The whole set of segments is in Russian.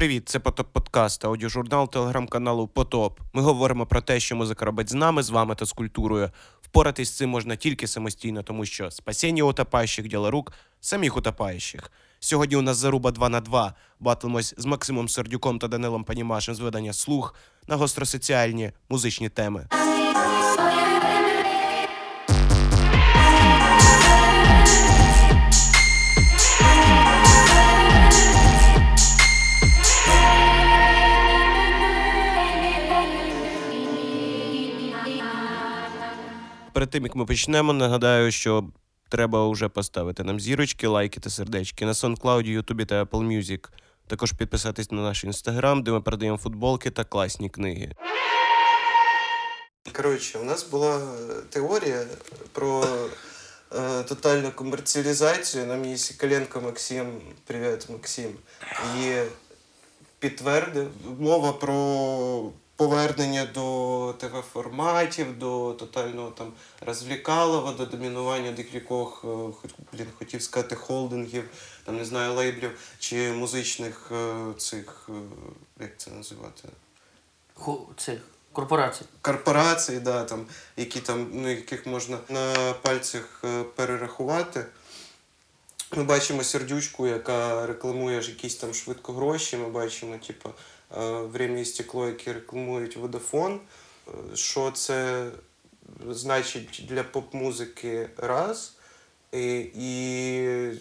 Привіт, це Потоп Подкаст, аудіожурнал телеграм-каналу Потоп. Ми говоримо про те, що музика робить з нами, з вами та з культурою. Впоратись з цим можна тільки самостійно, тому що спасіння утопаючих – діло рук самих утопаючих. Сьогодні у нас заруба 2 на 2. Батлимось з Максимом Сердюком та Данилом Панімашем з видання слух на гостросоціальні музичні теми. Перед тим як ми почнемо, нагадаю, що треба вже поставити нам зірочки, лайки та сердечки на SoundCloud, Ютубі та Apple Music. Також підписатись на наш інстаграм, де ми передаємо футболки та класні книги. Коротше, у нас була е, теорія про е, тотальну комерціалізацію. Нам є Сікаленко Максим. Привіт, Максим. І підтвердив мова про повернення до ТВ-форматів, до тотального там розвлікалого, до домінування декількох, е, блін, хотів сказати, холдингів, там не знаю, лейблів чи музичних е, цих, е, як це називати? Ху, цих корпорацій. корпорацій, да, там, які там, ну, яких можна на пальцях перерахувати. Ми бачимо сердючку, яка рекламує ж якісь там швидко гроші. Ми бачимо, типу, «Время і стекло, які рекламують Vodafone. Е, Що це значить для поп-музики раз. І, і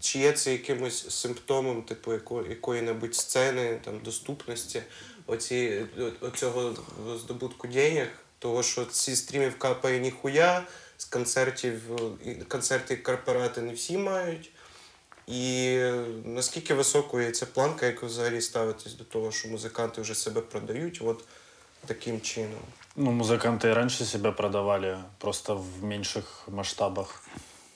чи є це якимось симптомом, типу, яко, якої-небудь сцени, там, доступності оці, оцього здобутку денег, того, що ці стрімів капає ніхуя, з концертів, і концерти корпорати не всі мають. І е, наскільки високою є ця планка, як ви взагалі ставитесь до того, що музиканти вже себе продають от таким чином? Ну, музыканты и раньше себя продавали, просто в меньших масштабах.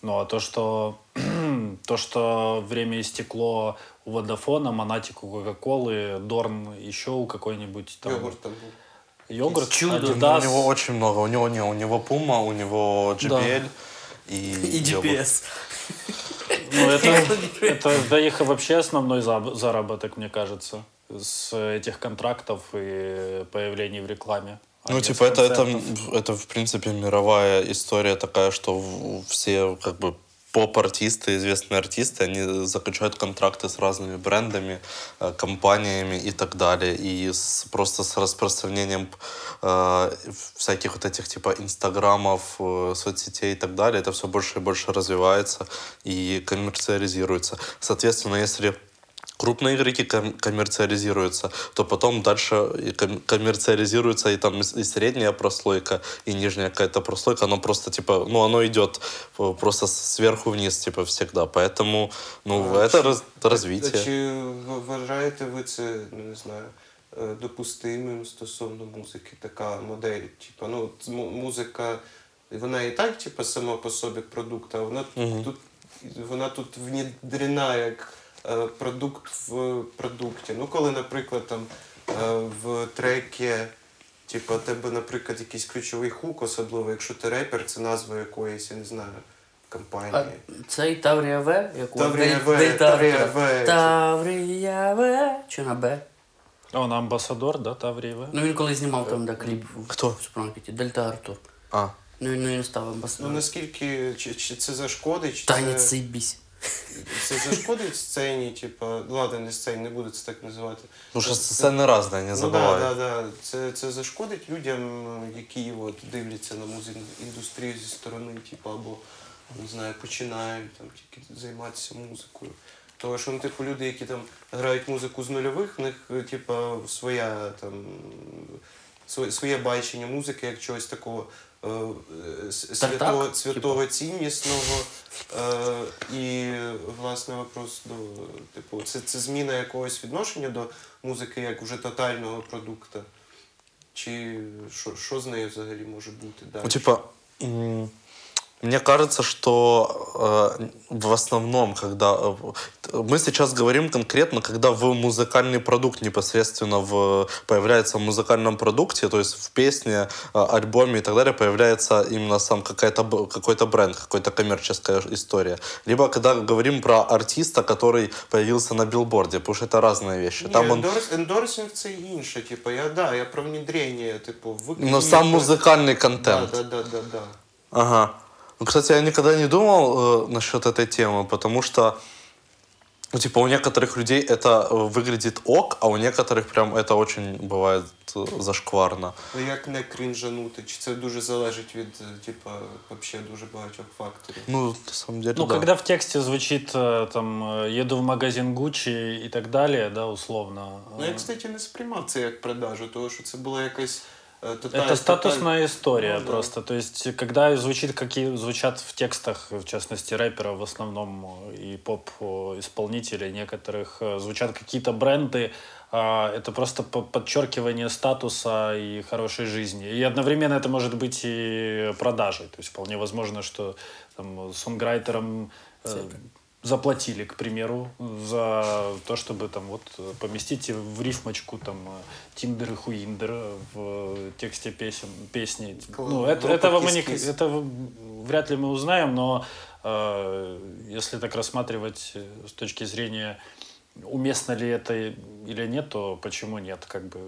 Ну, а то, что, то, что время истекло у Водофона, Монатик у Кока-Колы, Дорн еще у какой-нибудь там... Йогурт там був. Йогурт, Чудо. У Adidas. него очень много. У него не, у него Puma, у него JBL и, І йогурт. GPS. Ну, это, это да их вообще основной заработок, мне кажется, с этих контрактов и появлений в рекламе. а Ну, типа, это, это, это, в принципе, мировая история такая, что все, как бы, поп-артисты, известные артисты, они заключают контракты с разными брендами, э, компаниями и так далее. И с, просто с распространением э, всяких вот этих типа инстаграмов, э, соцсетей и так далее, это все больше и больше развивается и коммерциализируется. Соответственно, если крупные игроки ком- коммерциализируются, то потом дальше и ком- коммерциализируется и там и средняя прослойка, и нижняя какая-то прослойка, оно просто типа, ну оно идет э, просто сверху вниз, типа всегда. Поэтому, ну, А это чи- раз- А развитие. чи в- вважаєте ви це, ну не знаю, е, допустимим стосовно музики, така модель? Типа, ну, от му- музика, вона і так, типа, сама по собі продукт, а вона Мгм. тут вона тут внідрена як е, продукт в продукті. Ну, коли, наприклад, там е, в трекі, типа, тебе, наприклад, якийсь ключовий хук, особливо, якщо ти репер, це назва якоїсь, я не знаю, А компанії. цей Таврія В, яку Таврія В, Таврія В. Таврія В. Чи на Б? Он амбассадор, да, Тавриева? Ну він коли знімав там де кліп Хто? в супермаркеті. Дельта Артур. А, Ну він, ну, він став Ну наскільки чи, чи це зашкодить? Чи Танець це, заєбісь. це зашкодить сцені, типа, ладно, не сцені, не буду це так називати. потому что сцены разные, не Ну забывай. да, да, да. Це, це зашкодить людям, які от, дивляться на музику індустрію зі сторони, типу, або не знаю, починають там тільки займатися музикою. Тому що, ну, типу, люди, які там грають музику з нульових, в них, е, типа, своя там своє, бачення музики як чогось такого е, святого, так, святого ціннісного. Е, і, власне, вопрос до, типу, це, це зміна якогось відношення до музики як вже тотального продукту. Чи що, що з нею взагалі може бути далі? Типа, Мне кажется, что э, в основном, когда э, мы сейчас говорим конкретно, когда в музыкальный продукт непосредственно в, появляется в музыкальном продукте, то есть в песне, э, альбоме и так далее, появляется именно сам какая-то, какой-то бренд, какая-то коммерческая история. Либо когда говорим про артиста, который появился на билборде, потому что это разные вещи. Ні, Там он, ендорс, ендорсинг це інше. Типу, я да, я про внедрення, типу, в но сам музыкальный Да, контент. да, да, да, да. Ага. Ну, кстати, я никогда не думал э, насчет этой темы, потому что, ну, типа, у некоторых людей это э, выглядит ок, а у некоторых прям это очень бывает э, зашкварно. Ну, Як не крінжанути? Чи це дуже залежить від, е, типу, вообще дуже багатьох факторів? Ну, на самом деле, Ну, да. когда в тексте звучит э, там э, «еду в магазин Гуччи» и так далее, да, условно. Ну, я, э, кстати, не сприймав це як продажу, тому що це була якась е, тоталь, Это статусная история Ну, да. просто. То есть, когда звучит, какие звучат в текстах, в частности, рэперов в основном э, и поп-исполнителей некоторых, э, звучат какие-то бренды, а, это просто по- подчеркивание статуса и хорошей жизни. И одновременно это может быть и продажей. То есть вполне возможно, что там, сонграйтерам э, заплатили, к примеру, за то, чтобы там вот э, поместить в рифмочку там э, Тиндер и Хуиндер в тексте песен, песни. Кл- Ну, это, группа этого мы не, это вряд ли мы узнаем, но э, если так рассматривать э, с точки зрения уместно ли это или нет, то почему нет? Как бы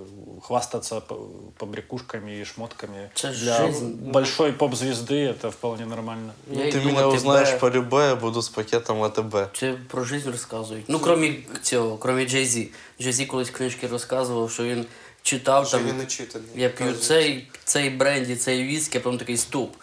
хвастаться по- побрякушками и шмотками Это для жизнь. большой поп-звезды это вполне нормально. Я Ты йду меня в узнаешь АТБ. по любе, я буду с пакетом АТБ. Це про життя розказують. Ну, крім цього, крім Джей Зі. Джей Зі колись книжки розказував, що він читав Що там. він не читаний. Я п'ю Кажуть. цей, цей бренді, цей віскі, а потім такий стоп.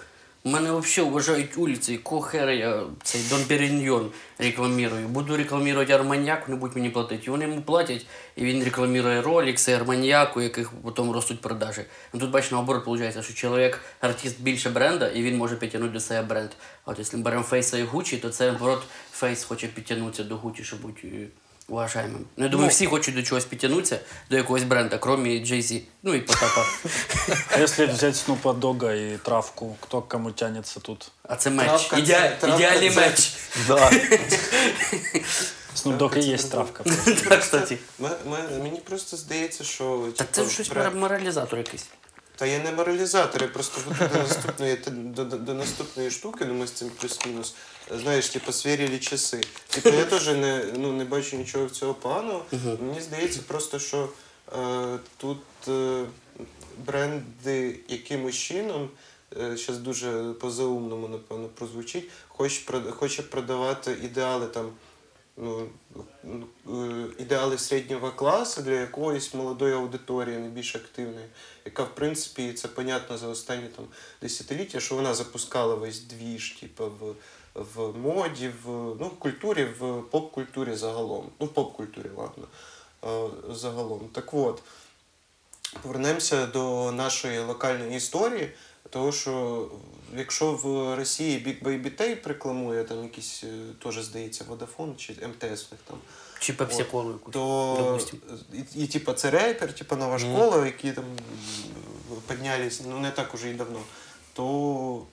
Мене взагалі вважають вулиці, якого хера я цей Дон Періньйон рекламірую. Буду рекламувати Арманьяк, не будь мені платити. І вони йому платять, і він рекламує Rolex, Арманьяк, яких потім ростуть продажі. Ну тут бачиш, наоборот, виходить, що чоловік, артист більше бренда, і він може підтягнути до себе бренд. А от якщо беремо Фейса і Гуччі, то це наоборот Фейс хоче підтягнутися до Гуччі, щоб бути уважаємим. Ну, я думаю, всі хочуть до чогось підтягнутися, до якогось бренда, крім Джей Зі. Ну і Потапа. А если взять Снупа Дога и Травку, кто к кому тянется тут? А це меч. Травка Ідеа... це- Ідеальний це- меч. Да. Снуп Дог и есть Травка. Так, кстати. Мені просто здається, що Так типу, це щось моралізатор якийсь. Та я не моралізатор, я просто та- до наступної штуки, ну ми з цим плюс-мінус, знаєш, типу, свірили часи. Типу, я теж не, ну, не бачу нічого в цього поганого. Мені здається просто, що е, тут е, бренди якимось чином, зараз дуже по-заумному, напевно, прозвучить, хоче, хоче продавати ідеали там. Ну, е, ідеали середнього класу для якоїсь молодої аудиторії, найбільш активної, яка, в принципі, це понятно за останні там, десятиліття, що вона запускала весь двіж, типу, в, в моді, в, ну, в культурі, в поп-культурі загалом. Ну, в поп-культурі, ладно. е, Загалом. Так от, повернемося до нашої локальної історії. Тому що якщо в Росії Big Baby Tape рекламує там якісь, е, теж здається, Vodafone чи МТС в них там, Чи пепсі колу якусь. то допустим. і, і типа це репер, типа нова школа, які там піднялись, ну не так уже і давно, то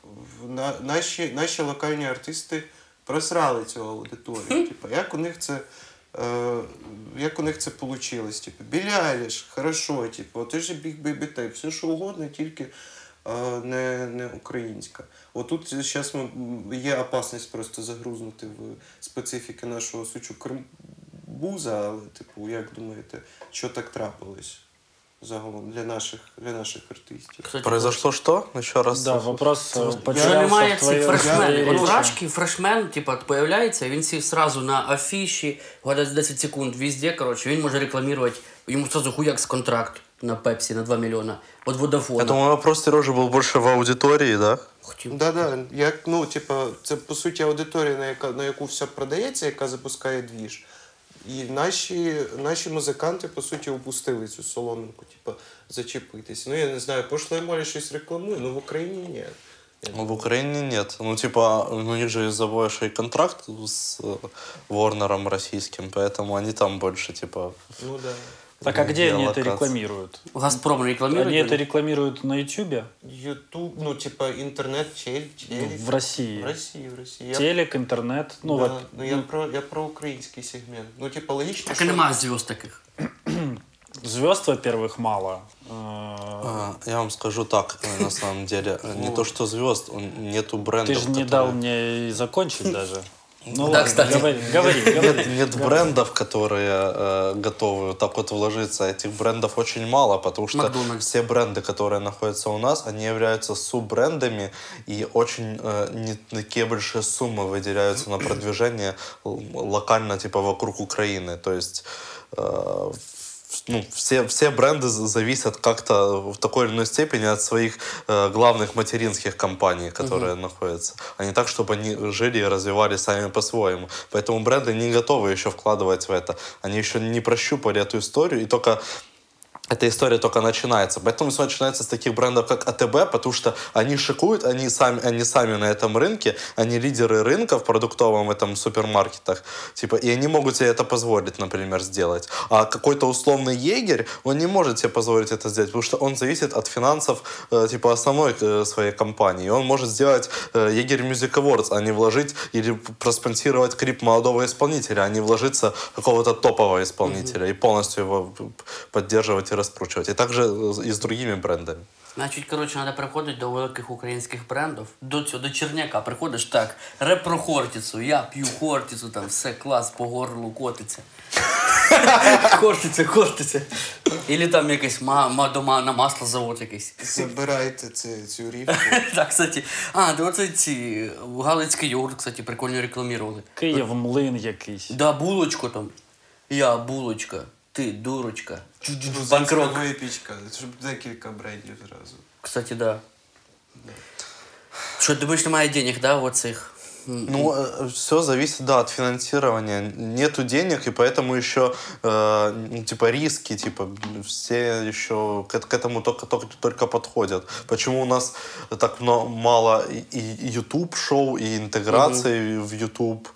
наші, наші локальні артисти просрали цю аудиторію. Типа, як у них це. Е, як у них це вийшло? Типу, Білі Айліш, хорошо, типу, ти ж Big Baby Tape, все що угодно, тільки е, не, не українська. Отут зараз є опасність просто загрузнути в специфіки нашого сучу Буза, але, типу, як думаєте, що так трапилось загалом для наших, для наших артистів? Кстати, Произошло что? Еще раз. Да, вопрос э, Вже потерялся немає в цих твоей фрешменів. фрешмен, типа, появляється, він сів сразу на афіші, гадать 10 секунд везде, коротше, він може рекламувати, йому сразу хуяк з контракт на Пепсі на 2 мільйона. От Vodafone. Я думаю, вопрос Сережи был больше в аудитории, да? Хотів. Да, да. Як, ну, типа, це по суті аудиторія, на, яка, на яку все продається, яка запускає двіж. І наші, наші музиканти, по суті, упустили цю соломинку, типа, зачепитись. Ну, я не знаю, пошле море щось рекламує, ну в Україні ні. Ну, в Украине нет. Ну, типа, у них же из-за большой контракт с Ворнером российским, поэтому они там больше, типа... Ну да. Так а где они это Геолокация. рекламируют? Газпром рекламирует. Они это или? рекламируют на Ютубе? Ютуб, ну, типа, интернет, чель, челек. В России. В России, в России. Я- Телек, интернет. Ну, да, вот, ну, я, про, я про український сегмент. Ну, типа, логічно, Так що... і немає зв'язок таких. звезд, во-первых, мало. Э, А, Я вам скажу так, э, на самом деле. э, Не то, что звезд, он- нету брендов, Ты же не которые- дал мне и закончить даже. Ну, Да, кстати. Говори, говори, говори. Нет, нет брендов, которые э, готовы вот так вот вложиться. Этих брендов очень мало, потому что Макдональдс. все бренды, которые находятся у нас, они являются суббрендами, и очень э, не такие большие суммы выделяются на продвижение локально, типа вокруг Украины. То есть э, ну, все, все бренды зависят как-то в такой или иной степени от своих э, главных материнских компаний, которые находятся. А не так, чтобы они жили и развивались сами по-своему. Поэтому бренды не готовы еще вкладывать в это. Они еще не прощупали эту историю, и только эта история только начинается. Поэтому все начинается с таких брендов, как АТБ, потому что они шикуют, они сами, они сами на этом рынке, они лидеры рынка в продуктовом этом супермаркетах, типа, и они могут себе это позволить, например, сделать. А какой-то условный егерь, он не может себе позволить это сделать, потому что он зависит от финансов, э, типа, основной э, своей компании. И он может сделать э, егерь Music Awards, а не вложить или проспонсировать клип молодого исполнителя, а не вложиться какого-то топового исполнителя и полностью его поддерживать и раскручивать. И также и с другими брендами. Значить, коротше, треба приходити до великих українських брендів. До цього, до Черняка приходиш так, реп про Хортицю, я п'ю Хортицю, там все клас по горлу котиться. Хортиця, Хортиця. Ілі там якийсь ма, ма, дома на масло завод якийсь. Забирайте це, цю рівку. Так, кстати. А, оце ці Галицький йогурт, кстати, прикольно рекламували. Київ, млин якийсь. Да, булочку там. Я булочка, ти дурочка. Ну, Банкрот. випічка, щоб декілька брендів зразу. Кстати, да. Що, думаєш, немає денег, да, в оцих? М, Ну, все зависит, да, от финансирования. Нету денег, и поэтому еще, э, ну, типа, риски, типа, все еще к, к этому только, только, только подходят. Почему у нас так мно- мало и, и YouTube-шоу, и интеграции в YouTube?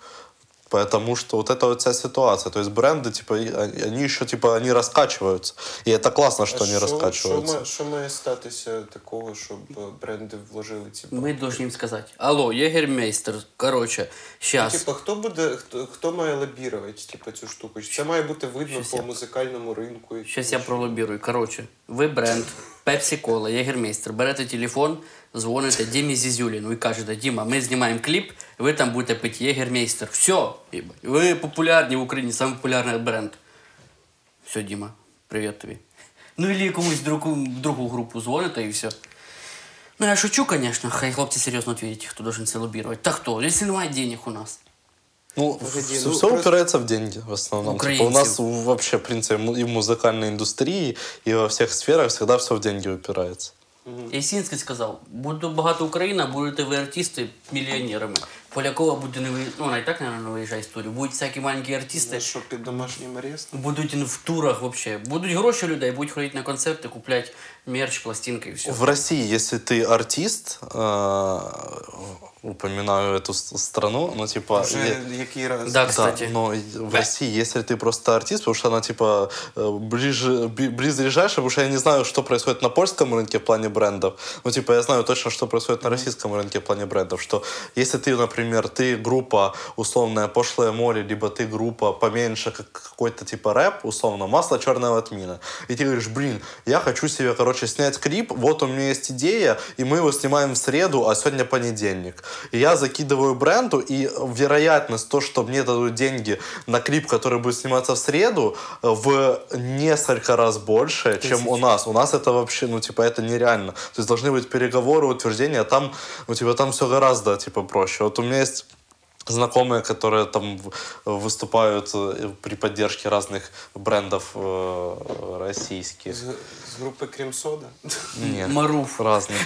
Потому что вот это вот вся ситуация. То есть бренды, типа, и- они они еще, типа, они раскачиваются. И это классно, что А они раскачиваются. Що, ма- що має статися такого, щоб е, бренди вложили ці Ми должны їм сказати. Алло, єгермейстер, короче, щас. Типа, хто буде, хто, хто має лобірувати типа, цю штуку? Чи Це має бути видно Щас по я- музикальному ринку. і Щас я що? пролобірую. Короче, ви бренд, Пепсі Кола, Єгермейстер, берете телефон, дзвоните Дімі Зізюліну і кажете, Діма, ми знімаємо кліп, ви там будете пити Єгермейстер. Все, їбать. ви популярні в Україні, самий популярний бренд. Все, Діма, привіт тобі. Ну і комусь другу, другу групу дзвоните і все. Ну, я шучу, конечно, хай хлопці серйозно відповідять, хто должен це лобірувати. Та хто? Якщо немає денег у нас. Ну, Погоди, все, ну, все просто- упирается в деньги в основном. Типа, у Украинцев. нас в- вообще, в принципе, му- и в музыкальной индустрии, и во всех сферах всегда все в деньги упирается. Ясінський сказав, буде багато Україна, будете ви артисти мільйонерами. Полякова буде не ви... ну, вона і так, мабуть, не виїжджає з турів. Будуть всякі маленькі артисти, Це що під домашнім арестом? будуть в турах вообще. Будуть гроші людей, будуть ходити на концерти, купляти мерч, пластинки і все. В России, если ты артист, э, упоминаю эту страну, ну, типа... Вже е- який раз? Да, кстати. Да, но в России, если ты просто артист, потому что она типа э, ближе, бли- близлежащая, потому что я не знаю, что происходит на польском рынке в плане брендов. Ну, типа, я знаю точно, что происходит на российском рынке в плане брендов. Что если ты, например, ты группа условная пошлая море, либо ты группа поменьше, как какой-то типа рэп, условно, масло черного отмина. И ты говоришь, блин, я хочу себе, короче, снять клип, вот у меня есть идея, и мы его снимаем в среду, а сегодня понедельник. И я закидываю бренду, и вероятность то, что мне дадут деньги на клип, который будет сниматься в среду, э, в несколько раз больше, чем у нас. У нас это вообще, ну, типа, это нереально. То есть должны быть переговоры, утверждения, а там, ну, типа, там все гораздо, типа, проще. Вот у меня есть знакомые, которые там выступают э, при поддержке разных брендов э, российских. З, з групи Крем-Сода? Нет, Маруф. разных.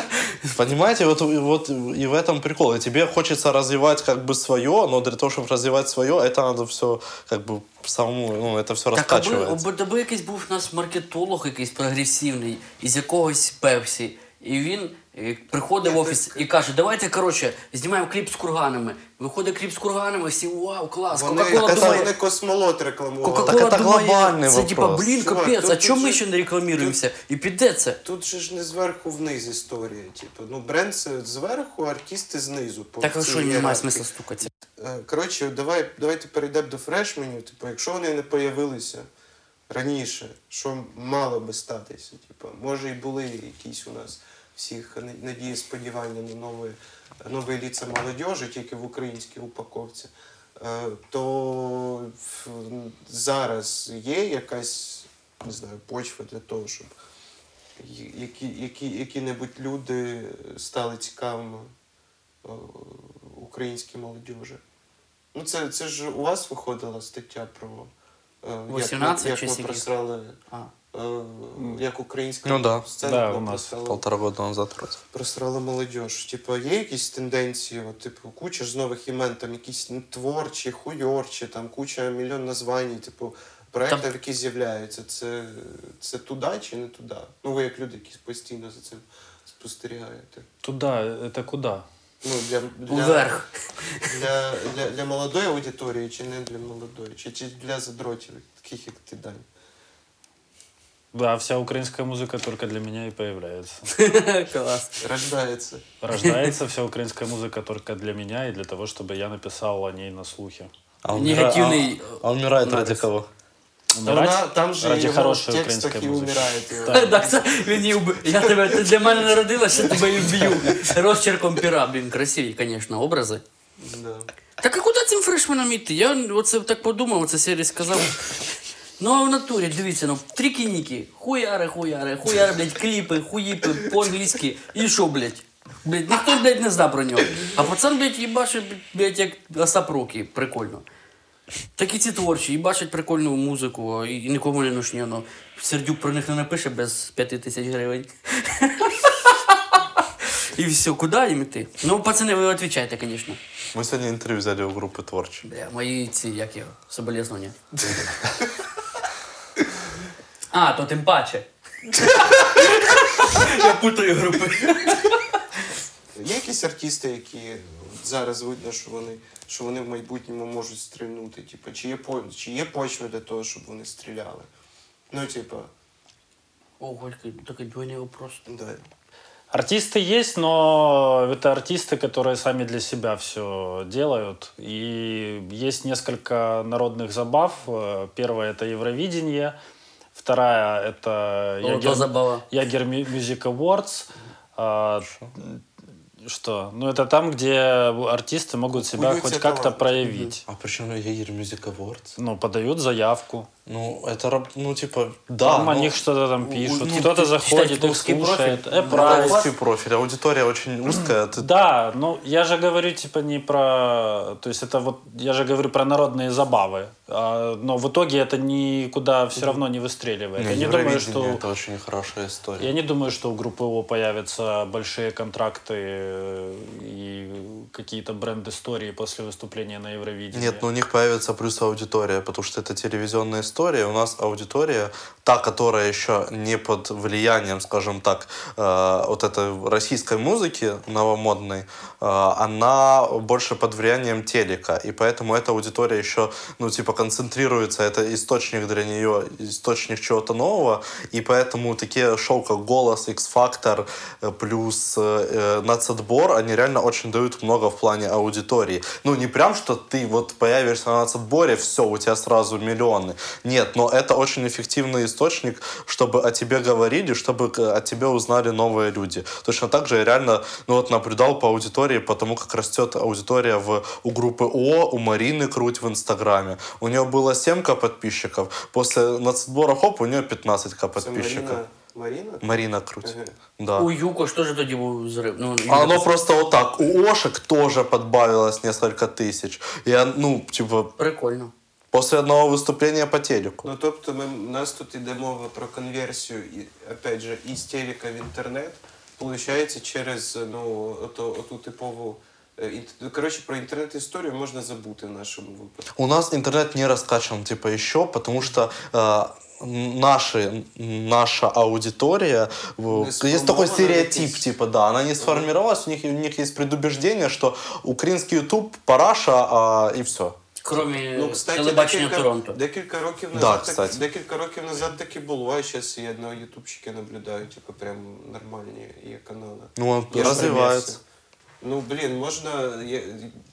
Понимаете, вот, вот и в этом прикол. И тебе хочется развивать как бы свое, но для того, чтобы развивать свое, это надо все как бы самому, ну, это все Так, аби, раскачивается. аби, аби якийсь був у нас маркетолог якийсь прогресивний із якогось пепсі, І він е, приходить в офіс і каже: давайте, коротше, знімаємо кліп з курганами. Виходить кліп з курганами, всі вау, клас, Вони, Кока-Кола думає. вони космолот рекламували. Кока-Кола думає, глобальний це типа, блін, Чувак, капець, а тут чому ми же- ще не рекламуємося? І піде це. Тут же ж не зверху вниз історія. Типу, ну бренд це зверху, артисти знизу. по Так а цій що немає ієрархії. смисла стукатися? Е, Коротше, давай, давайте перейдемо до фрешменів. Типу, якщо вони не появилися раніше, що мало би статися? Типу, може і були якісь у нас всіх надії, сподівання на нові, нові ліца молодіжі, тільки в українській упаковці. Е, То зараз є якась не знаю, почва для того, щоб й- які, які, які-небудь люди стали цікавими е, українській молодіжі. Ну, це, це ж у вас виходила стаття про е, як, як ми просрали, А. е, як українська Ну да. сцена Да, у нас Полтора года назад просрала молодіж. Типу, є якісь тенденції, от, типу, куча ж нових імен, там якісь творчі, хуйорчі, там куча мільйон названь, типу, проєктів, Там- які з'являються. Це, це туди чи не туди? Ну, ви як люди, які постійно за цим спостерігаєте. Туда, это куда? Ну, для, для, Уверх. Для, для, для молодої аудиторії чи не для молодої? Чи, чи для задротів, таких як ти Дань? Да, вся украинская музыка только для меня и появляется. Клас. Рождається. Рождается вся украинская музыка только для меня и для того, чтобы я написал о ней на слухе. А Негативный, а, а умирает ради нарис. кого? Умирать Вона, там же ради його хорошей в текстах украинской і музыки. умирають. його. Так. Так, це він її вбив. Я тебе, ти для мене народилася, тебе і вб'ю. Розчерком пера, блін, красиві, звісно, образи. Да. Так а куди цим фрешменам йти? Я оце так подумав, оце серії сказав. Ну а в натурі, дивіться, ну трики-ніки, хуяри, хуяри, хуяри, блядь, кліпи, хуїпи по-англійськи. І що, блядь? Блядь, ніхто, блядь, не зна про нього. А пацан, блядь, їбашить, блядь, як Остап Рокі, прикольно. Такі ці творчі, і бачать прикольну музику, і, і нікому не нужні. Ну, Сердюк про них не напише без 5 тисяч гривень. І все, куди їм іти? Ну, пацани, ви відповідайте, звісно. Мы сегодня интервью взяли у группы Творчи. Бля, мої ці, як його, соболезнування. а, то тим паче. Я путаю групи. Є якісь артисти, які зараз видно, що вони, що вони в майбутньому можуть стрільнути? Типу, чи, є, чи є почва для того, щоб вони стріляли? Ну, типу, Ого, такий двойний вопрос. да. Артисты есть, но это артисты, которые сами для себя все делают. И есть несколько народных забав. Э, Первая это Евровидение, вторая это. Ягер Music Awards. А, Что? Ну, это там, где артисты могут себя Куют хоть как-то проявить. А почему Егер Music Awards? Ну, подают заявку. Ну, это, ну, типа, да. там о ну, них что-то там пишут. ну, Кто-то ты заходит, их слушает. профиль. Э, Да, правильно. узкий профиль, аудитория очень узкая. Ты Да, ну я же говорю типа не про, то есть это вот я же говорю про народные забавы, но в итоге это никуда все равно не выстреливает. Я не думаю, что это очень хорошая история. я не думаю, что у группы О появятся большие контракты э, и какие-то бренд истории после выступления на Евровидении. Нет, ну у них появится плюс аудитория, потому что это телевизионная история. У нас аудитория, та, которая еще не под влиянием, скажем так, э, вот этой российской музыки новомодной, э, она больше под влиянием телека. И поэтому эта аудитория еще, ну, типа, концентрируется. Это источник для нее, источник чего-то нового. И поэтому такие шоу, как «Голос», «X-Factor» э, плюс э, «Нацотбор», они реально очень дают много в плане аудитории. Ну, не прям, что ты вот появишься на нацотборе, все, у тебя сразу миллионы. Нет, но это очень эффективный источник, чтобы о тебе говорили, чтобы о тебе узнали новые люди. Точно так же я реально, ну вот наблюдал по аудитории, по тому, как растет аудитория в, у группы О, у Марины Круть в Инстаграме. У нее было 7к подписчиков, после нацотбора хоп, у нее 15к Це подписчиков. Маріна. Маріна? Марина Круть. Ага. Да. У Юко ж теж тоді був зрив. Ну, А оно просто вот так. У Ошек тоже подбавилось несколько тысяч. И, он, ну, типа, Прикольно. после одного выступления по телеку. Ну, тобто, ми, у нас тут іде мова про конверсію, і, опять же, із телека в інтернет, получається через ну, ото, оту типову. е, інт- Коротше, про інтернет-історію можна забути в нашому випадку. У нас интернет не раскачан, типа, еще, потому что э, наши, наша аудитория, в- есть такой сформована стереотип, якийсь. типа, да, она не сформировалась, у них, у них есть предубеждение, что украинский YouTube параша, а, и все. Кроме Ну, кстати, телебачення декілька, Торонто. декілька років Да, назад кстати. так, декілька років назад таки було, а зараз я на ютубчики наблюдаю, типу, прям нормальні є канали. Ну, он Ну, блін, можна, є,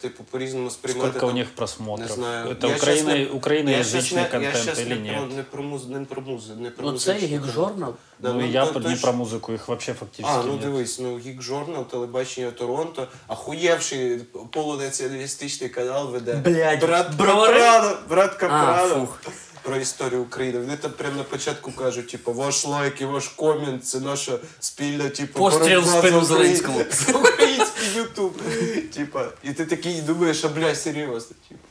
типу, по-різному сприймати. Сколько у там, них просмотров? Не знаю. Это Я Украина, щас не- украиноязычный я щас не- контент я щас или не про, нет? не про муз, не про муз, не про Ну, це музичний гік канал. журнал. Да, ну, и я то- по- то не ж- про музыку, их вообще фактически А, ну нет. дивись, ну гік журнал, телебачення Торонто, ахуєвший полунаціоналістичний канал веде. Блядь, брат бровари? Капрано, брат А, Капрано. фух. Про історію України. Вони там прямо на початку кажуть, типу, ваш лайк і ваш комент це наша спільна, типу, Постріл в боротьба спину за Український Ютуб. Типа, і ти такий думаєш, а бля, серйозно, типу.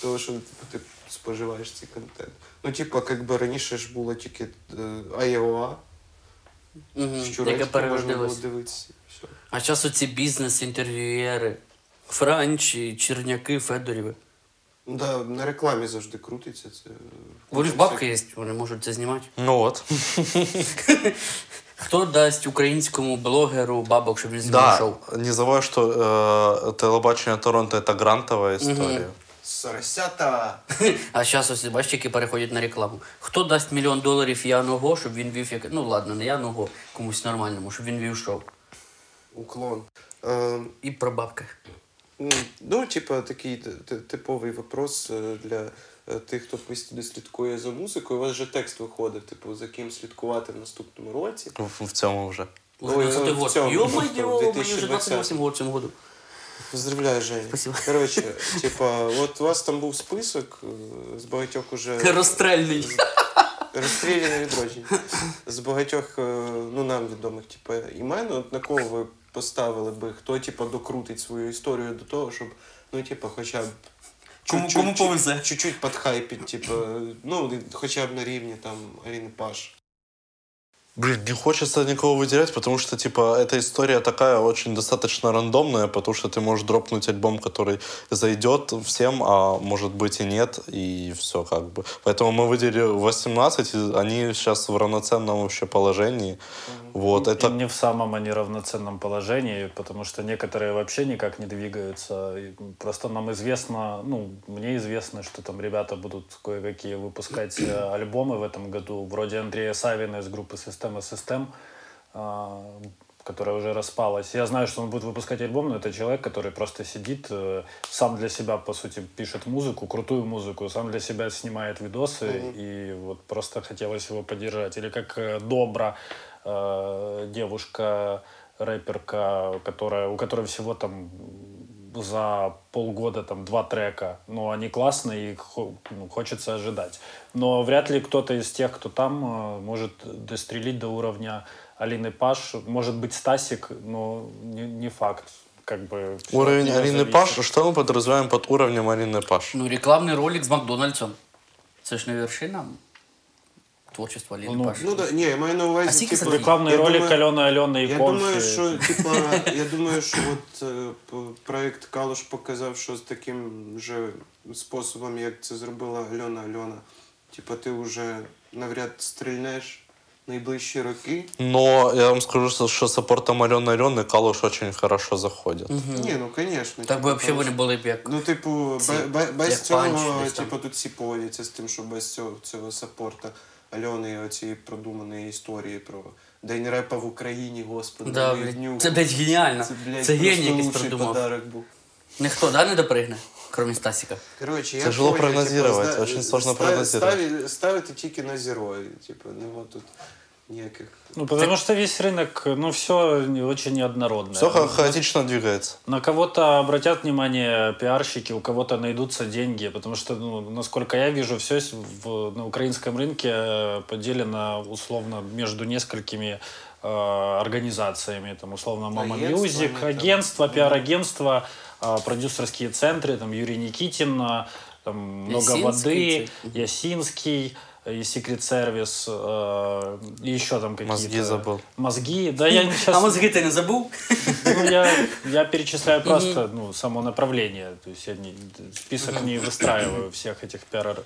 Тому що типу, ти споживаєш цей контент. Ну, типу, як би раніше ж було тільки е, АЄОА, Угу. Яке щуречко можна було переродилось. дивитися. Все. А зараз оці бізнес-інтерв'юєри. Франчі, Черняки, Федорєви. Ну, Да, на рекламі завжди крутиться. Це У них бабки є, вони можуть це знімати. Ну вот. Хто дасть українському блогеру бабок, щоб він знімав шоу? Да, не забывай, что э, телебачение Торонто это грантовая история. Соросята! А зараз ось бачите, які переходять на рекламу. Хто дасть мільйон доларів Яного, щоб він вів як. Ну ладно, не Яного, комусь нормальному, щоб він вів шоу. Уклон. Е, І про бабки. ну, ну, типа, такий т- т- типовий вопрос е, для е, тих, хто постійно слідкує за музикою. У вас же текст виходить, типу, за ким слідкувати в наступному році. В, в тем уже. Уже Ой, в цьому, в мені вже 28 год в цьому году. Поздравляю, Женя. Спасибо. Коротше, типа, от у вас там був список е, з багатьох уже Розстрельний. розстріляне відродження. З багатьох, е, ну нам відомих, типу, імен, от на кого ви поставили би, хто типу, докрутить свою історію до того, щоб, ну, типу, хоча б. Кому- чуть-чуть- кому повезе. Чуть-чуть підхайпить, типу, ну, хоча б на рівні там Аліни Паш. Блин, не хочется никого выделять, потому что, типа, эта история такая очень достаточно рандомная, потому что ты можешь дропнуть альбом, который зайдет всем, а может быть и нет, и все как бы. Поэтому мы выделили 18, и они сейчас в равноценном вообще положении. Вот, И это... не в самом они равноценном положении, потому что некоторые вообще никак не двигаются. И просто нам известно, ну, мне известно, что там ребята будут кое-какие выпускать э, альбомы в этом году, вроде Андрея Савина из группы Система Систем, которая уже распалась. Я знаю, что он будет выпускать альбом, но это человек, который просто сидит, э, сам для себя, по сути, пишет музыку, крутую музыку, сам для себя снимает видосы, и вот просто хотелось его поддержать. Или как э, Добра, э, девушка, рэперка, которая, у которой всего там за полгода там два трека, но они классные и ну, хочется ожидать. Но вряд ли кто-то из тех, кто там, э, может дострелить до уровня Алины Паш. Может быть Стасик, но не, не факт. Как бы Уровень Алины. Паш, что мы подразумеваем под уровнем Алины Паш? Ну, рекламний ролик з Макдональдсом. Це ж не вершина творчества Аліни Ну, Паш. Ну, да, ні, я маю на увазі, А скільки типу, це Рекламный я ролик думаю- Алены Алены и Я Конфи. думаю, що типа, я думаю, що от е, п- проект Калуш показав, що з таким же способом, як це зробила Альона Альона, типа ти вже навряд стрільнеш найближчі роки. Но я вам скажу, что, что с саппортом Алены Алены Калуш очень хорошо заходит. Ні, ну звісно. Так би взагалі вони були б як. Ну, типу, Ці, бе- бе- без як цього, панч десь там. типу, тут всі погодяться з тим, що без цього, цього саппорта Альони оці продумані історії про День репа в Україні, господи, Да, днюху. Це, блядь, геніально. Це, блядь, Це геній якийсь придумав. подарок був. Ніхто, да, не допригне, крім Стасіка. Короче, я Тяжело понял, прогнозировать, очень сложно прогнозировать. ставити тільки на зеро, типу, нема тут ніяких. Ну, потому что весь рынок, ну, все очень неоднородно. Все хаотично двигается. На кого-то обратят внимание пиарщики, у кого-то найдутся деньги, потому что, ну, насколько я вижу, все в, на украинском рынке э, поделено условно между несколькими э, организациями, там условно Mama Music, агентство, пиар-агентство, э, продюсерские центры, там Юрий Никитин, э, там много Ясинский воды. Ясинский, и Secret Service, э, и еще там какие-то... Мозги забыл. Мозги, да я сейчас... А мозги ти не забув? Ну, я, я перечисляю просто ну, само направление. То есть я не, список не выстраиваю всех этих пиар,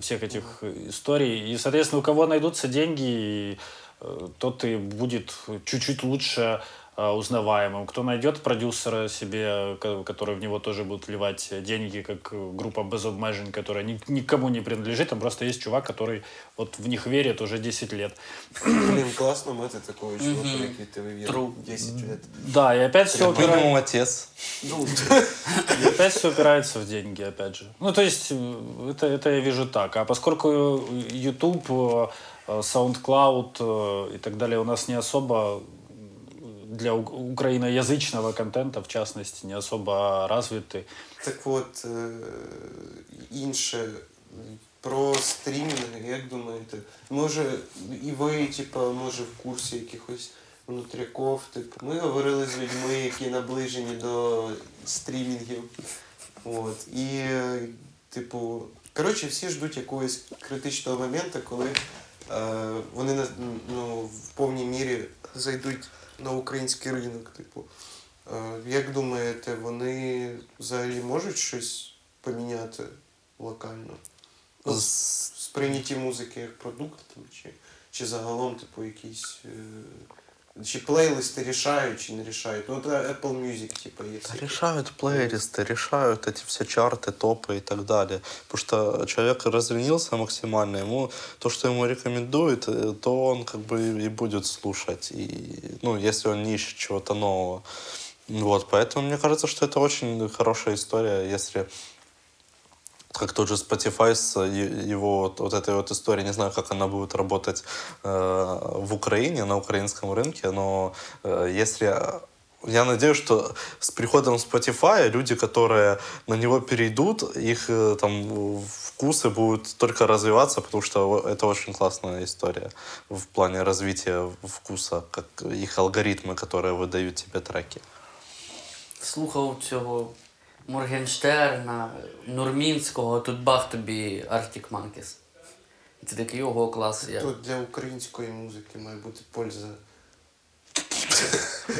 всех этих историй. И, соответственно, у кого найдутся деньги, э, тот и будет чуть-чуть лучше э, узнаваемым. Кто найдет продюсера себе, ко- который в него тоже будет вливать деньги, как э, группа без обмежень, которая ни- никому не принадлежит. Там просто есть чувак, который вот в них верит уже 10 лет. Блін, класно мати такого чувака, тебе вірить True. 10 лет. Да, и опять все упирается... Отец. И опять все упирается в деньги, опять же. Ну, то есть, э, это, это я вижу так. А поскольку YouTube, э, э, SoundCloud э, и так далее у нас не особо для украиноязычного контента, в частности, не особо развиты. Так от, е, інше про стрімінги, як думаєте? Може, і ви, типа, може, в курсі якихось внутряков, типу. Ми говорили з людьми, які наближені до стрімінгів. От. І, е, типу, коротше, всі ждуть якогось критичного моменту, коли е, вони ну, в повній мірі зайдуть на український ринок. Типу. Е, Як думаєте, вони взагалі можуть щось поміняти локально? Ну, З- сприйнятті музики як продукт, чи, чи загалом, типу, якісь. Е, чи плейлисти рішають, чи не рішають? Ну, от Apple Music, типу, є. всякі. Решают плейлисты, решают эти все чарты, топы и так далее. Потому что человек разленился максимально, ему то, что ему рекомендуют, э, то он как бы и будет слушать. И, ну, если он не ищет чего-то нового. Вот, поэтому мне кажется, что это очень хорошая история, если как тот же Spotify с его вот, вот этой вот историей, не знаю, как она будет работать э, в Украине, на украинском рынке, но э, если я надеюсь, что с приходом Spotify люди, которые на него перейдут, их э, там вкусы будут только развиваться, потому что это очень классная история в плане развития вкуса, как их алгоритмы, которые выдают тебе треки. Слухав цього Моргенштерна, Нурмінського, тут бах тобі Arctic Monkeys. І Це такий ого клас. Я... Тут для української музики має бути польза.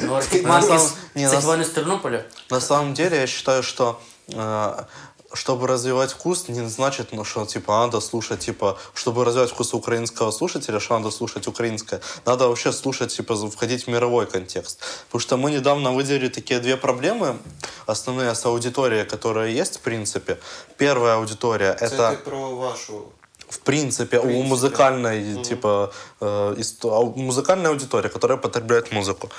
Ну, Arctic На Monkeys, самом- не, це на- хіба не з Тернополя? На самом деле, я считаю, что э, чтобы развивать вкус, не значит, ну, что типа надо слушать, типа, чтобы развивать вкус украинского слушателя, что надо слушать украинское. Надо вообще слушать, типа, входить в мировой контекст. Потому что мы недавно выделили такие две проблемы основные с аудиторией, которые есть, в принципе. Первая аудитория это ти про вашу в принципе, у принципе. музыкальной, типа, э, исто- ау- музыкальной аудитории, которая потребляет музыку.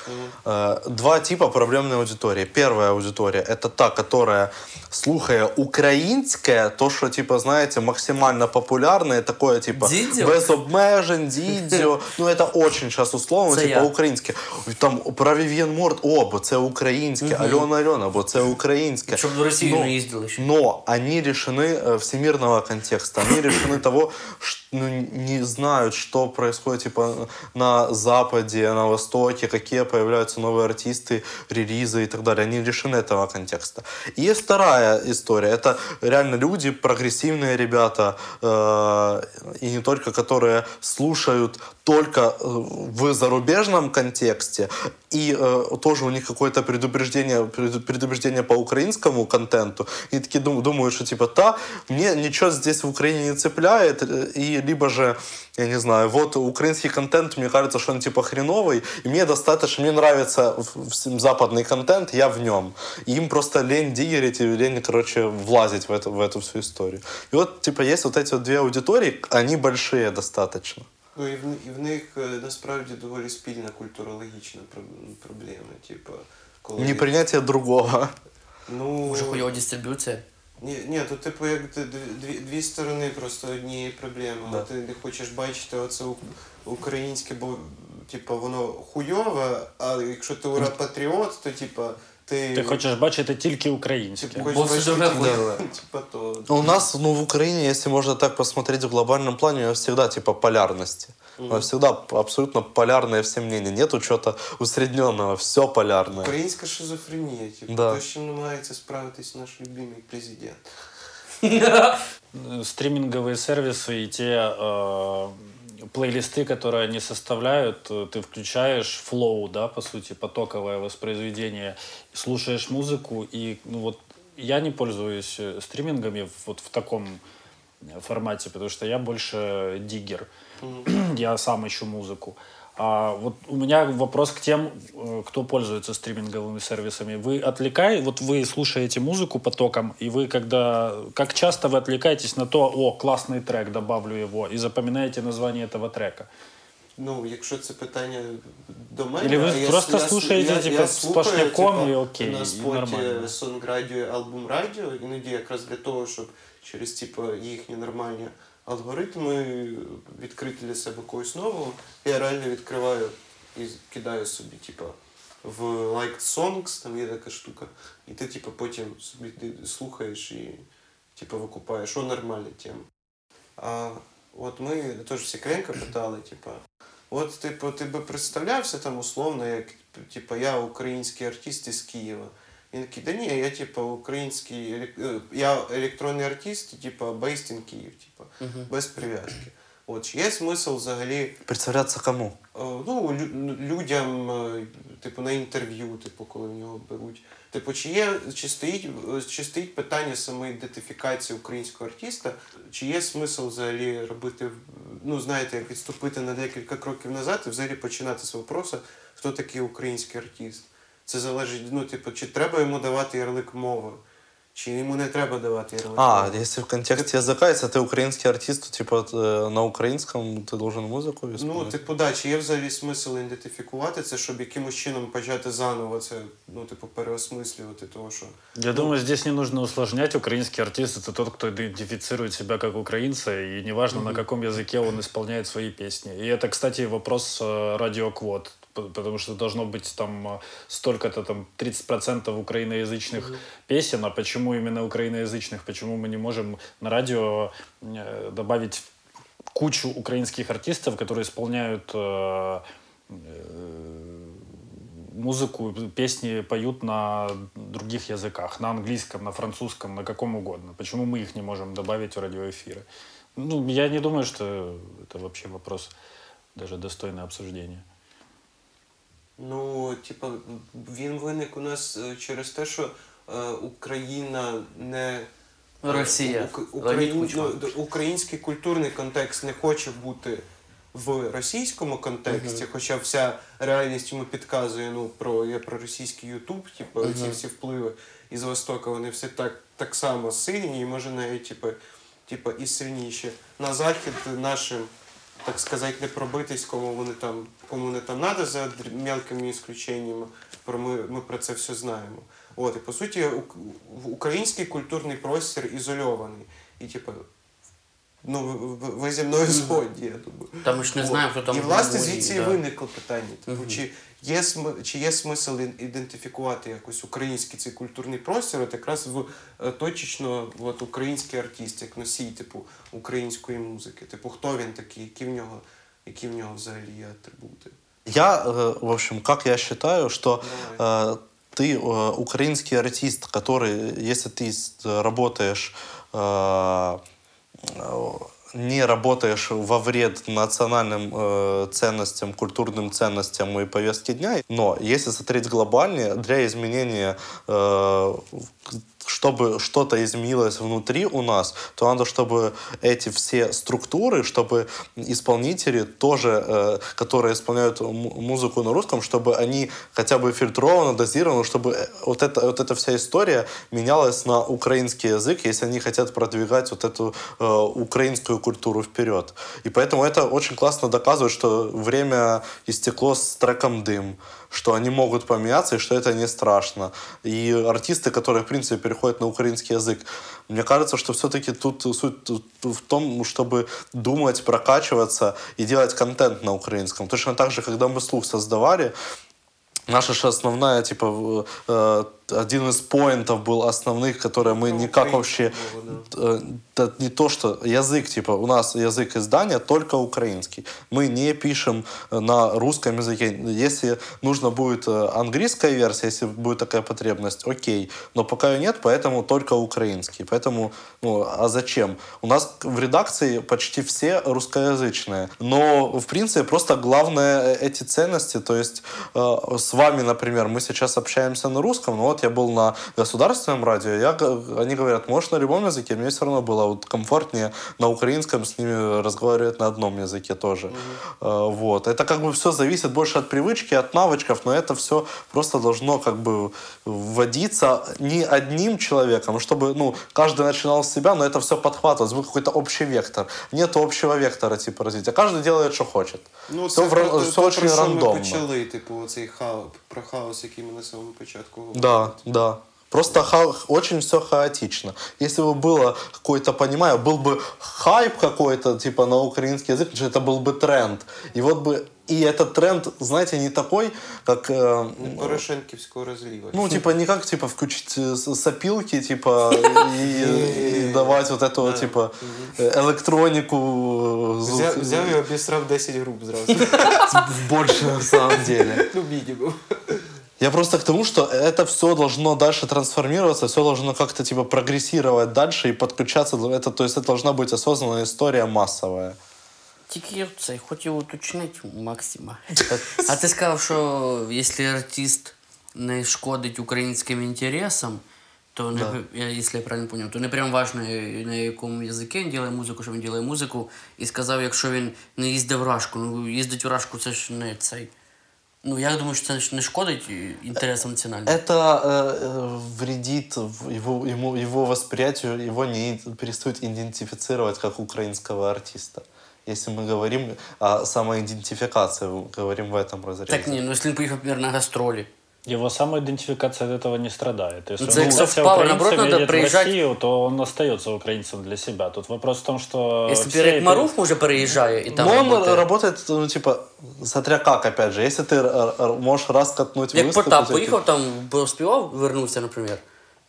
Э, два типа проблемной аудитории. Первая аудитория — это та, которая, слухая украинское, то, что, типа, знаете, максимально популярное, такое, типа, Дідзьо? без обмежень, дідзьо. Ну, это очень сейчас условно, Це типа, я. українське. Там про Вів'єн Морт, о, бо це українське, Альона Альона, бо це українське. Щоб в Росію Ну, не їздили ще. но они решены э, всемирного контекста. Они решены того, ну, не знают, что происходит типа на Западе, на Востоке, какие появляются новые артисты, релизы и так далее. Они лишены этого контекста. И вторая история. Это реально люди, прогрессивные ребята, э, и не только, которые слушают только э, в зарубежном контексте, и э, тоже у них какое-то предупреждение, преду- предупреждение по украинскому контенту, и такие дум- думают, что типа, та, мне ничего здесь в Украине не цепляет, э, и либо же, я не знаю, вот украинский контент, мне кажется, что он типа хреновый, и мне достаточно, мне нравится в- всем западный контент, я в нем. И им просто лень дигерить и лень, короче, влазить в эту, в эту всю историю. И вот, типа, есть вот эти вот две аудитории, они большие достаточно. Ну і в, і в них е, насправді доволі спільна культурологічна про- проблема. Типу, коли... Непринятие другого. Ну, Може хуйова дистриб'юція? Ні, ні, то типу як дві, дві, дві сторони просто однієї проблеми. Да. Ти не хочеш бачити оце українське, бо типу, воно хуйове, а якщо ти ура патріот, то типу, ти, Ти хочеш бачити тільки українське. ти хочеш Бо все бачити друге тільки- хуйове. Типа то. У нас, ну, в Украине, если можно так посмотреть в глобальном плане, у нас всегда типа полярности. У нас всегда абсолютно полярное все мнения. Нету чего-то усредненного, все полярное. Українська шизофренія, типу, Да. то, з чим намагається справитись наш любимий президент. Э, Стриминговые сервисы и те э, плейлисты, которые они составляют, э, ты включаешь флоу, да, по сути, потоковое воспроизведение, слушаешь музыку, и ну, вот я не пользуюсь э, стримингами вот в таком э, формате, потому что я больше диггер. я сам ищу музыку. А вот у меня вопрос к тем, э, кто пользуется стриминговыми сервисами. Вы отвлекаете, вот вы слушаете музыку потоком, и вы когда, как часто вы отвлекаетесь на то, о, классный трек, добавлю его, и запоминаете название этого трека? Ну, якщо це питання до мене, Или ви а я, просто я, слушаєте, я, типа, я слухаю, сплошняком типа, і окей, на і споті нормально. Song Radio, Album Radio, іноді якраз для того, щоб через типа, їхні нормальні алгоритми відкрити для себе когось нового, я реально відкриваю і кидаю собі, типа, в Liked Songs, там є така штука, і ти типа, потім собі ти слухаєш і типа, викупаєш, о, нормальна тема. А от ми теж Сікренка питали, типа, от, типу, ти би представлявся там условно, як типу, я український артист із Києва. Він такий, да ні, я типу український, е, я електронний артист, типу, based in Київ, типу, без прив'язки. От, чи є смисл взагалі Представляться кому? Е, Ну, лю- людям, е, типу, на інтерв'ю, типу, коли в нього беруть. Типу, чи є, чи стоїть, чи стоїть питання самоідентифікації українського артиста, чи є смисл взагалі робити, ну, знаєте, як відступити на декілька кроків назад і взагалі починати з вопросу, хто такий український артист? Це залежить, ну, типу, чи треба йому давати ярлик мови, чи йому не треба давати ярлик А, мови. если в контексте языка, если ты украинский артист, то типа э, на украинском ты должен музыку Ну, исполнять. типу, да, чи є взагалі смисл ідентифікувати це, щоб якимось чином почати заново це, ну, типу, переосмислювати, того, що. Я думаю, здесь не нужно усложнять. Украинский артист — это тот, кто идентифицирует себя как украинца, и неважно, на каком языке он исполняет свои песни. И это, кстати, вопрос э, радиоквот, п- Потому что должно быть там э, столько-то, там, 30% украиноязычных песен, а почему именно украиноязычных? Почему мы не можем на радио э, добавить кучу украинских артистов, которые исполняют э, э, музыку, песни поют на других языках, на английском, на французском, на каком угодно. Почему мы их не можем добавить в радиоэфиры? Ну, я не думаю, что это вообще вопрос даже достойный обсуждения. Ну, типу, він виник у нас е, через те, що е, Україна не. Росія. Ук- Україн- ну, український культурний контекст не хоче бути в російському контексті, хоча вся реальність йому підказує ну, про, є про російський Ютуб, типу, ці всі впливи із Востока, вони всі так, так само сильні, і може навіть типу, типу, і сильніші. На захід нашим, так сказати, не пробитись, кому вони там, кому не там надо, за мелкими ісключеннями. Про ми, ми про це все знаємо. От, і по суті, ук- український культурний простір ізольований. І, типу, ну, ви- ви, ви зі мною згодні, я думаю. Та ми ж не От. знаємо, хто там І власне говорить, звідси і да. виникло питання. Типу, чи, є см... чи є смисл ін- ідентифікувати якось український цей культурний простір, от якраз в е, точечно от, український артист, як носій, типу, української музики. Типу, хто він такий, які в нього, які в нього взагалі є атрибути. Я, э, в общем, как я считаю, что э, ты э, украинский артист, который, если ты с- работаешь, э, э, не работаешь во вред национальным э, ценностям, культурным ценностям и повестке дня, но если смотреть глобальнее, для изменения, э, чтобы что-то изменилось внутри у нас, то надо, чтобы эти все структуры, чтобы исполнители тоже, э, которые исполняют музыку на русском, чтобы они хотя бы фильтрованно, дозировано, чтобы э, вот, это, вот эта вся история менялась на украинский язык, если они хотят продвигать вот эту э, украинскую культуру вперед. И поэтому это очень классно доказывает, что время истекло с треком «Дым», что они могут поменяться и что это не страшно. И артисты, которые, в принципе, переходят на украинский язык, мне кажется, что все-таки тут суть в том, чтобы думать, прокачиваться и делать контент на украинском. Точно так же, когда мы слух создавали, Наша же основная, типа, э, один из поинтов был основных, которые мы Ну, никак вообще... мова, э, да не то, что язык, типа, у нас язык издания только украинский. Мы не пишем э, на русском языке. Если нужно будет э, английская версия, если будет такая потребность, окей. Но пока ее нет, поэтому только украинский. Поэтому, ну, а зачем? У нас в редакции почти все русскоязычные. Но, в принципе, просто главное эти ценности, то есть э, с вами, например, мы сейчас общаемся на русском, но вот я был на государственном радио, я, они говорят, можешь на любом языке, мне все равно было вот комфортнее на украинском с ними разговаривать на одном языке тоже. Э, вот. Это как бы все зависит больше от привычки, от навычков, но это все просто должно как бы вводиться не одним человеком, чтобы, ну, каждый начинал с себя, но это все подхватывалось, был какой-то общий вектор. Нет общего вектора типа развития. Каждый делает, что хочет. Ну, все про, ра- то, все то, очень про що ми рандомно. почали, типу, оцей хаос, про хаос, який ми на самому початку говорили. Да, да. Просто ха- очень все хаотично. Если бы было какой-то, понимаю, был бы хайп какой-то, типа на украинский язык, значит, это был бы тренд. И вот бы, и этот тренд, знаете, не такой, как, э, Ну, Порошенківського розліва. ну, типа, не как, типа, включить э, с- сопилки, типа, и, и давать вот эту, вот, типа, э, электронику, э, звук, Взяв, взяв і обісрав 10 груп зразу. больше на самом деле. ну, мінімум. Я просто к тому, что это все должно дальше трансформироваться, все должно как-то типа прогрессировать дальше и подключаться. Это, то есть это должна быть осознанная история массовая. Тільки я цей хотів уточнити Максима. А ти сказав, що якщо артист не шкодить українським інтересам, то не, я, якщо я правильно поняв, то не прям важно, на якому язикі він робить музику, що він робить музику. І сказав, якщо він не їздив в Рашку, ну їздить в Рашку, це ж не цей. Ну, я думаю, що це ж не шкодить інтересам національним. Это э, э, вредит в- его, ему, его восприятию, его не перестают идентифицировать как украинского артиста. Если мы говорим о самоидентификации, говорим в этом разрезе. Так ні, ну якщо він поїхав, наприклад, на гастролі. Его самоидентификация от этого не страдает. Если Ну, он це як является совпало, украинцем наоборот, и надо едет в приезжать- Россию, то он остается украинцем для себя. Тут вопрос в том, что... Якщо все Пірек это- Маруф, може, переїжджає і там Но он работає. работает, ну, типа, смотря как, опять же. Если ты э, э, можешь раскатнуть Як выступить, Потап окей. поїхав там, співав, вернувся, наприклад, то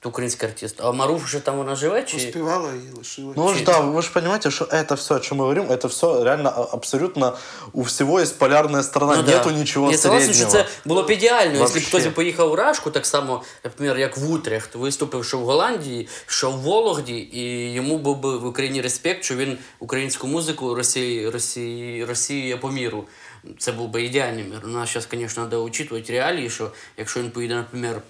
український артист. А Маруф вже там вона живе, чи. Поспівала і лишила. Ну, вы же, да, вы же понимаете, что это все, о чем мы говорим, это все реально а- абсолютно у всего есть полярная сторона, Ну, да. нету ничего Я согласен, що среднего. це було б ідеально, якщо б Вообще. хтось поїхав у Рашку, так само, наприклад, як в Утрехт, виступив, що в Голландії, що в Вологді, і йому був би в Україні респект, що він українську музику Росії, Росії, Росіює по міру. Це був би ідеальний мір. У нас зараз, звісно, треба учитувати реалії, що якщо він поїде, наприклад, е,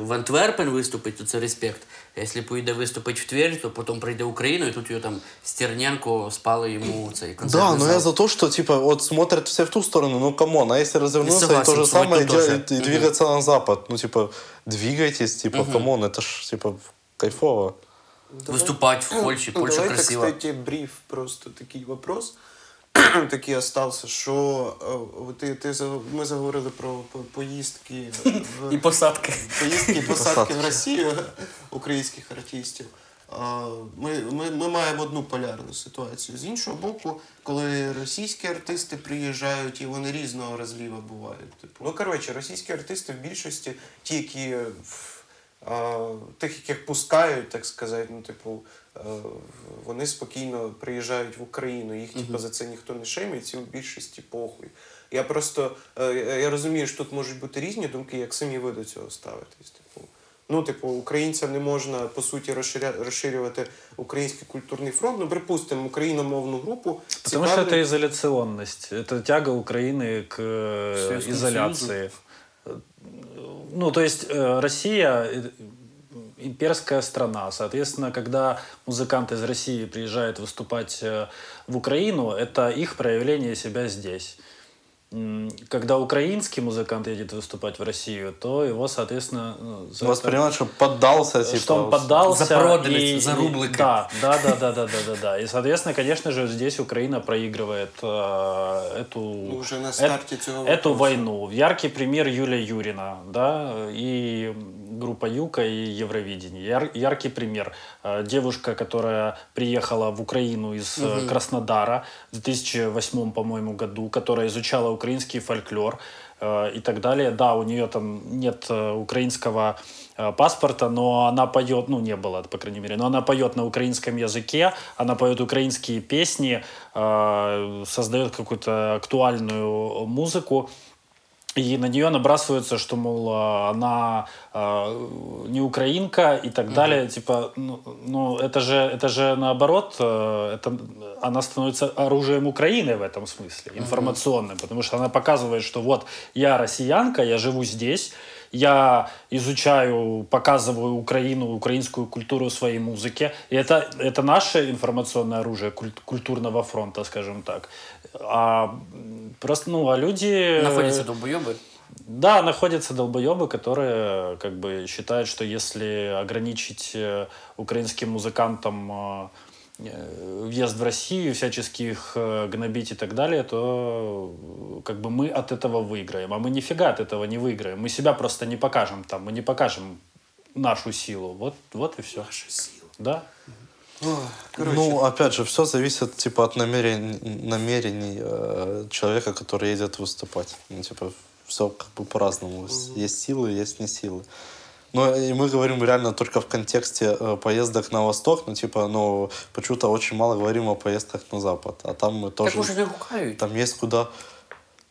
в Антверпен виступить, то це респект. А якщо поїде виступити в Тверь, то потім прийде в Україну, і тут його там Стерненко спали йому цей концерт. Да, но я за то, что типа вот смотрят все в ту сторону, ну камон, а если развернуться и согласен, то же с тобой самое тут тоже. делать, и двигаться на запад, ну типа двигайтесь, типа камон, это ж типа кайфово. Виступати в Польщі, Польща Давайте, красива. кстати, бриф, просто такий вопрос. Такий остався, що е, ти, ти, за- ми заговорили про поїздки в, І посадки. поїздки і посадки в Росію українських артистів. Ми, ми, ми маємо одну полярну ситуацію. З іншого боку, коли російські артисти приїжджають і вони різного розліва бувають. Типу, ну коротше, російські артисти в більшості, ті, які тих, яких пускають, так сказати, ну, типу, е, вони спокійно приїжджають в Україну, їх типу, за це ніхто не шеймить, і в більшості похуй. Я просто е, я розумію, що тут можуть бути різні думки, як самі ви до цього ставитесь. Типу, ну, типу, українцям не можна по суті розширя- розширювати український культурний фронт. Ну, припустимо, україномовну групу. Потому что цікавлять- это изоляционность. Это тяга Украины к э, Советскому изоляции. Ну, то есть э, Россия э, имперская страна. Соответственно, когда музыканты из России приезжают выступать э, в Украину, это их проявление себя здесь. Когда украинский музыкант едет выступать в Россию, то его, соответственно, ну, за это- Воспринимать, что поддался, типа. что он поддался. За проданность, и- за и- рублики. Да, да, да, да, да, да, да, да. И, соответственно, конечно же, здесь Украина проигрывает э, эту, уже на старте цього эту войну. Яркий пример Юлия Юрина, да, и группа Юка и Евровидение. Яр- яркий пример. Э, Девушка, которая приехала в Украину из э, Краснодара в 2008, по-моему, году, которая изучала украинский фольклор э, и так далее. Да, у нее там нет э, украинского э, паспорта, но она поет, ну не было, по крайней мере, но она поет на украинском языке, она поет украинские песни, э, создает какую-то актуальную музыку. И на нее набрасываются, что, мол, а, она э, не украинка и так далее. Типа, ну, ну, это же, это же наоборот, э, это, она становится оружием Украины в этом смысле, информационным, потому что она показывает, что вот я россиянка, я живу здесь, я изучаю, показываю Украину, украинскую культуру своей музыке. И это, это наше информационное оружие куль- культурного фронта, скажем так. А просто, ну, а люди... Находятся долбоебы. Да, находятся долбоебы, которые как бы считают, что если ограничить э, украинским музыкантам э, э, въезд в Россию, всячески их э, гнобить и так далее, то э, как бы мы от этого выиграем. А мы нифига от этого не выиграем. Мы себя просто не покажем там, мы не покажем нашу силу. Вот, вот и все. Наша сила. Да. Ох, коротше, Ну, опять же, все зависит типа от намерений, намерений э, человека, который едет выступать. Ну, типа, все как бы по-разному. Есть силы, есть не силы. Но и мы говорим реально только в контексте э, поездок на восток, ну, типа, ну, почему-то очень мало говорим о поездках на запад. А там мы тоже... Так може не гукають. Там есть куда...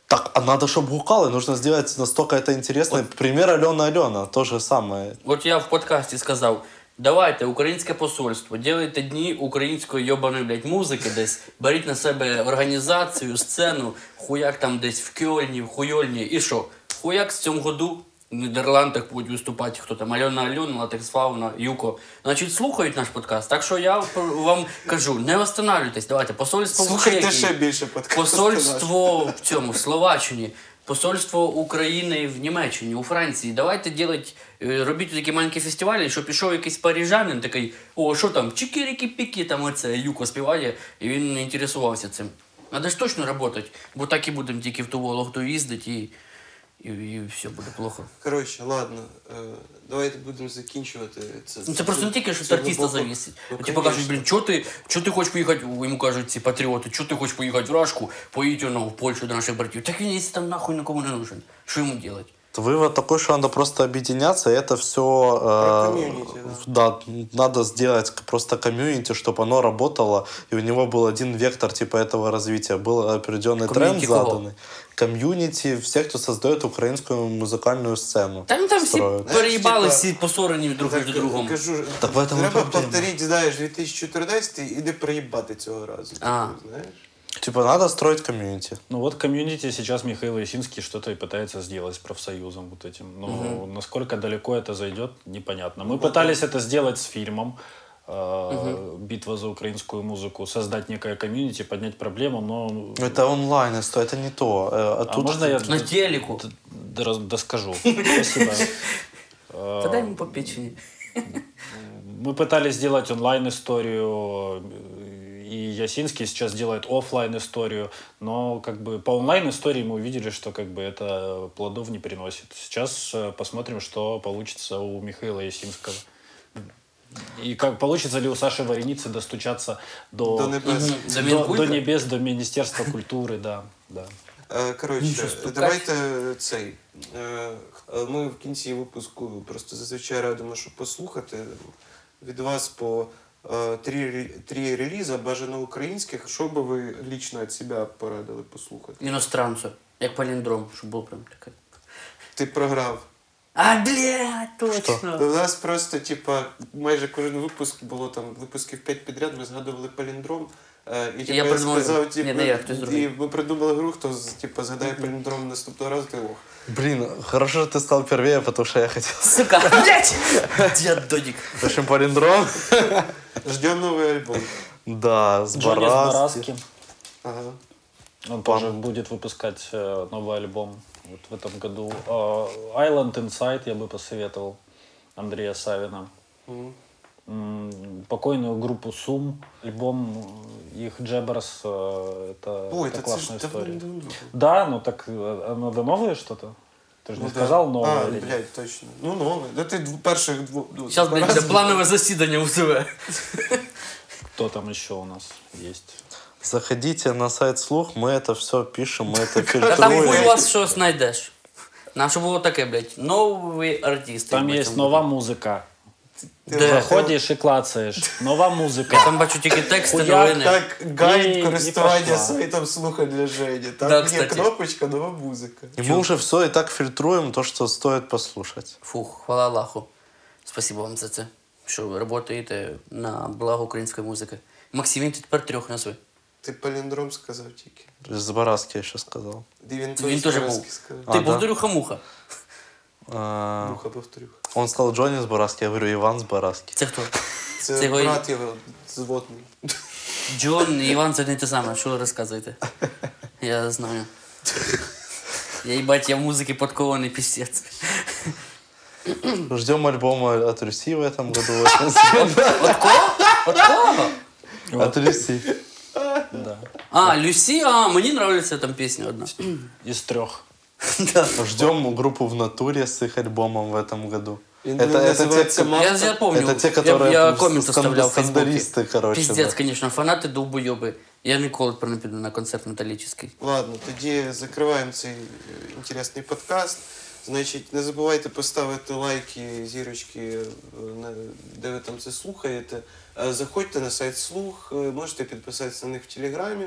Так, а надо, чтобы гукало, нужно сделать настолько это интересно. Пример Алена Алена, то же самое. От я в подкасті сказав: давайте, українське посольство, ділайте дні української йобаної, блядь, музики десь, беріть на себе організацію, сцену, хуяк там десь в Кьольні, в Хуйольні. І що? Хуяк з цьому году в Нідерландах будуть виступати, хто там, Альона Альона, Латекс Фауна, Юко. Значить, слухають наш подкаст. Так що я вам кажу, не останавливайтесь, давайте, посольство в Чехії. ще більше подкастів. Посольство в цьому в Словаччині, посольство України в Німеччині, у Франції. Давайте делать, е, робіть такі маленькі фестивалі, щоб пішов якийсь парижанин такий, о, що там, чикіріки-піки, там оце Юко співає, і він не інтересувався цим. Надо ж точно працювати, бо так і будемо тільки в ту Вологду їздити і, і, і все буде плохо. Коротше, ладно, е, давайте будемо закінчувати це. Ну, це просто не тільки, що це від артиста глибоко. зависить. Ну, типу кажуть, конечно. блін, чого ти, чого ти хочеш поїхати, йому кажуть ці патріоти, чого ти хочеш поїхати в Рашку, поїдь воно в Польщу до наших братів. Так він якщо там нахуй нікому не нужен. Що йому робити? Вывод такой, что надо просто объединяться, и это все... комьюнити, да. надо сделать к- просто комьюнити, чтобы оно работало, и у него был один вектор типа этого развития. Был определенный тренд Комьюнити кого? заданный. Комьюнити всех, кто создает украинскую музыкальную сцену. Та ну там всі строят. переїбали, типа, всі посорені друг Так, між другом. Кажу, Так в этом и треба проблема. повторити, знаєш, 2014 і не проїбати цього разу. А. Типу, знаєш? Типа надо строить комьюнити. Ну вот комьюнити сейчас Михаил Ясинский что-то и пытается сделать с профсоюзом вот этим. Но насколько далеко это зайдет, непонятно. Мы пытались это сделать с фильмом э, «Битва за украинскую музыку», создать некое community, поднять проблему, но... Это онлайн, это, это не то. Э, А, А тут можно я На телеку. доскажу? Спасибо. Э, Та дай йому по печені. Мы пытались сделать онлайн-историю, э, и Ясинский сейчас делает оффлайн историю но как бы по онлайн-истории мы увидели, что как бы это плодов не приносит. Сейчас э, посмотрим, что получится у Михаила Ясинского. И как получится ли у Саши Вареницы достучаться до, До небес. До до, до небес, до Министерства культуры, да, да. Е, Коротше, давайте цей. е, е, Ми в кінці випуску просто зазвичай радимо, щоб послухати від вас по три, три реліза, бажано українських. Що би ви лічно від себе порадили послухати? Іностранцю. Як паліндром, щоб було прям таке. Ти програв. А, блядь, точно. У нас просто, типа, майже кожен випуск було там випусків 5 підряд, ми згадували паліндром. е, І, типа, я придумав- сказав, Ні, типу, не я, хтось і другий. ми придумали гру, хто з- типа, згадає паліндром наступного разу, ти лох. Блин, хорошо, что ты стал первее, потому что я хотел. Сука, блядь! Я додік. В общем, палиндром. Ждем новий альбом. Да, с Джонни Бараски. Бараски. Ага. Он Пам. тоже будет выпускать э, новый альбом вот в этом году. Э, Island Inside я бы посоветовал Андрея Савина. М, Покойную группу Сум. Альбом э, их Джеберс. э, Это, Ой, это ж классная история. давно-давно. Да, ну так э, да новое что-то? Ты же Ну не да. сказал новое А, или нет? блядь, точно. Ну, нове. Да ти дв- перших двох. Зараз, блядь, планове засідання УСВ. Кто там еще у нас есть? Заходите на сайт Слух, мы это все пишем, мы это Та там хуй фильтруем. вас щось знайдеш. Нам що було таке, блядь, нові артисти. Там блядь, есть там нова музыка. Де? Заходишь и клацаешь. Нова Я музыка. там бачу тільки тексти, Хуяк, новини. Так, І- гайд і користування пошла. сайтом слуха для Жені. Там Да, є кстати. кнопочка, нова музика. И мы уже все и так фильтруем, то, что стоит послушать. Фух, хвала Аллаху. Спасибо вам за це, що ви працюєте на благо української музики. Максим, він тепер трьох назви. Ти паліндром сказав тільки. З Бараски еще сказал. Він, Він теж теж по-русски був. сказав. Ти А, да? повторюха-муха. А, Муха повторю. Он сказал Джонни с Бараски, я говорю Иван с Бараски. Це хто? Це, Це його- брат його зводний. Джон і Іван це не те саме. Що ви розказуєте? Я знаю. Я їбать, я в музиці подкований піздець. Ждем альбома от Руси в этом году. очень сильно. От кого? От кого? От Руси. Да. А, Люсі, а, мені нравится там пісня одна. Из трех. Да. Ждем группу в натуре с их альбомом в этом году. Він Это, это, те, називається кто- «Мав». Я, я помню. Это те, которые я, я с- коммент с- оставлял в Фейсбуке. сандаристы, короче, Пиздец, да. конечно, фанаты долбоебы. Я ніколи тепер не піду на концерт металлический. Ладно, тоді закриваємо цей е, інтересний подкаст. Значить, не забувайте поставити лайки, зірочки, е, де ви там це слухаєте. Е, Заходьте на сайт Слух, е, можете підписатися на них в Телеграмі.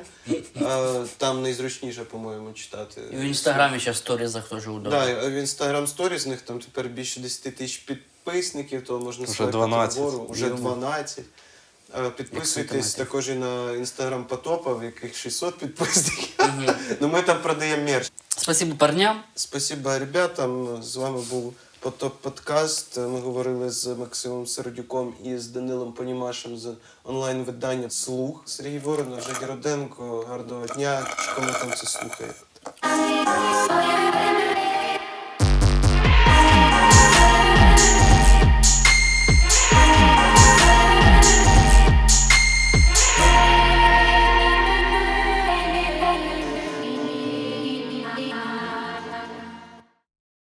Там найзручніше, по-моєму, читати. І в інстаграмі зараз в сторізах теж удобно. Да, в Інстаграм Сторіс, в них там тепер більше 10 тисяч підписників, то можна Вже 12. вгору. Уже 12. Е, Підписуйтесь також і на інстаграм Потопа, в яких 600 підписників. Ну ми там продаємо мерч. Спасибо парням. Спасибо ребятам. З вами був Потоп Подкаст. Ми говорили з Максимом Сердюком і з Данилом Понімашем з онлайн-видання Слух. Сергій Воронов, Жені Роденко. Гарного дня. Кому там це слухає?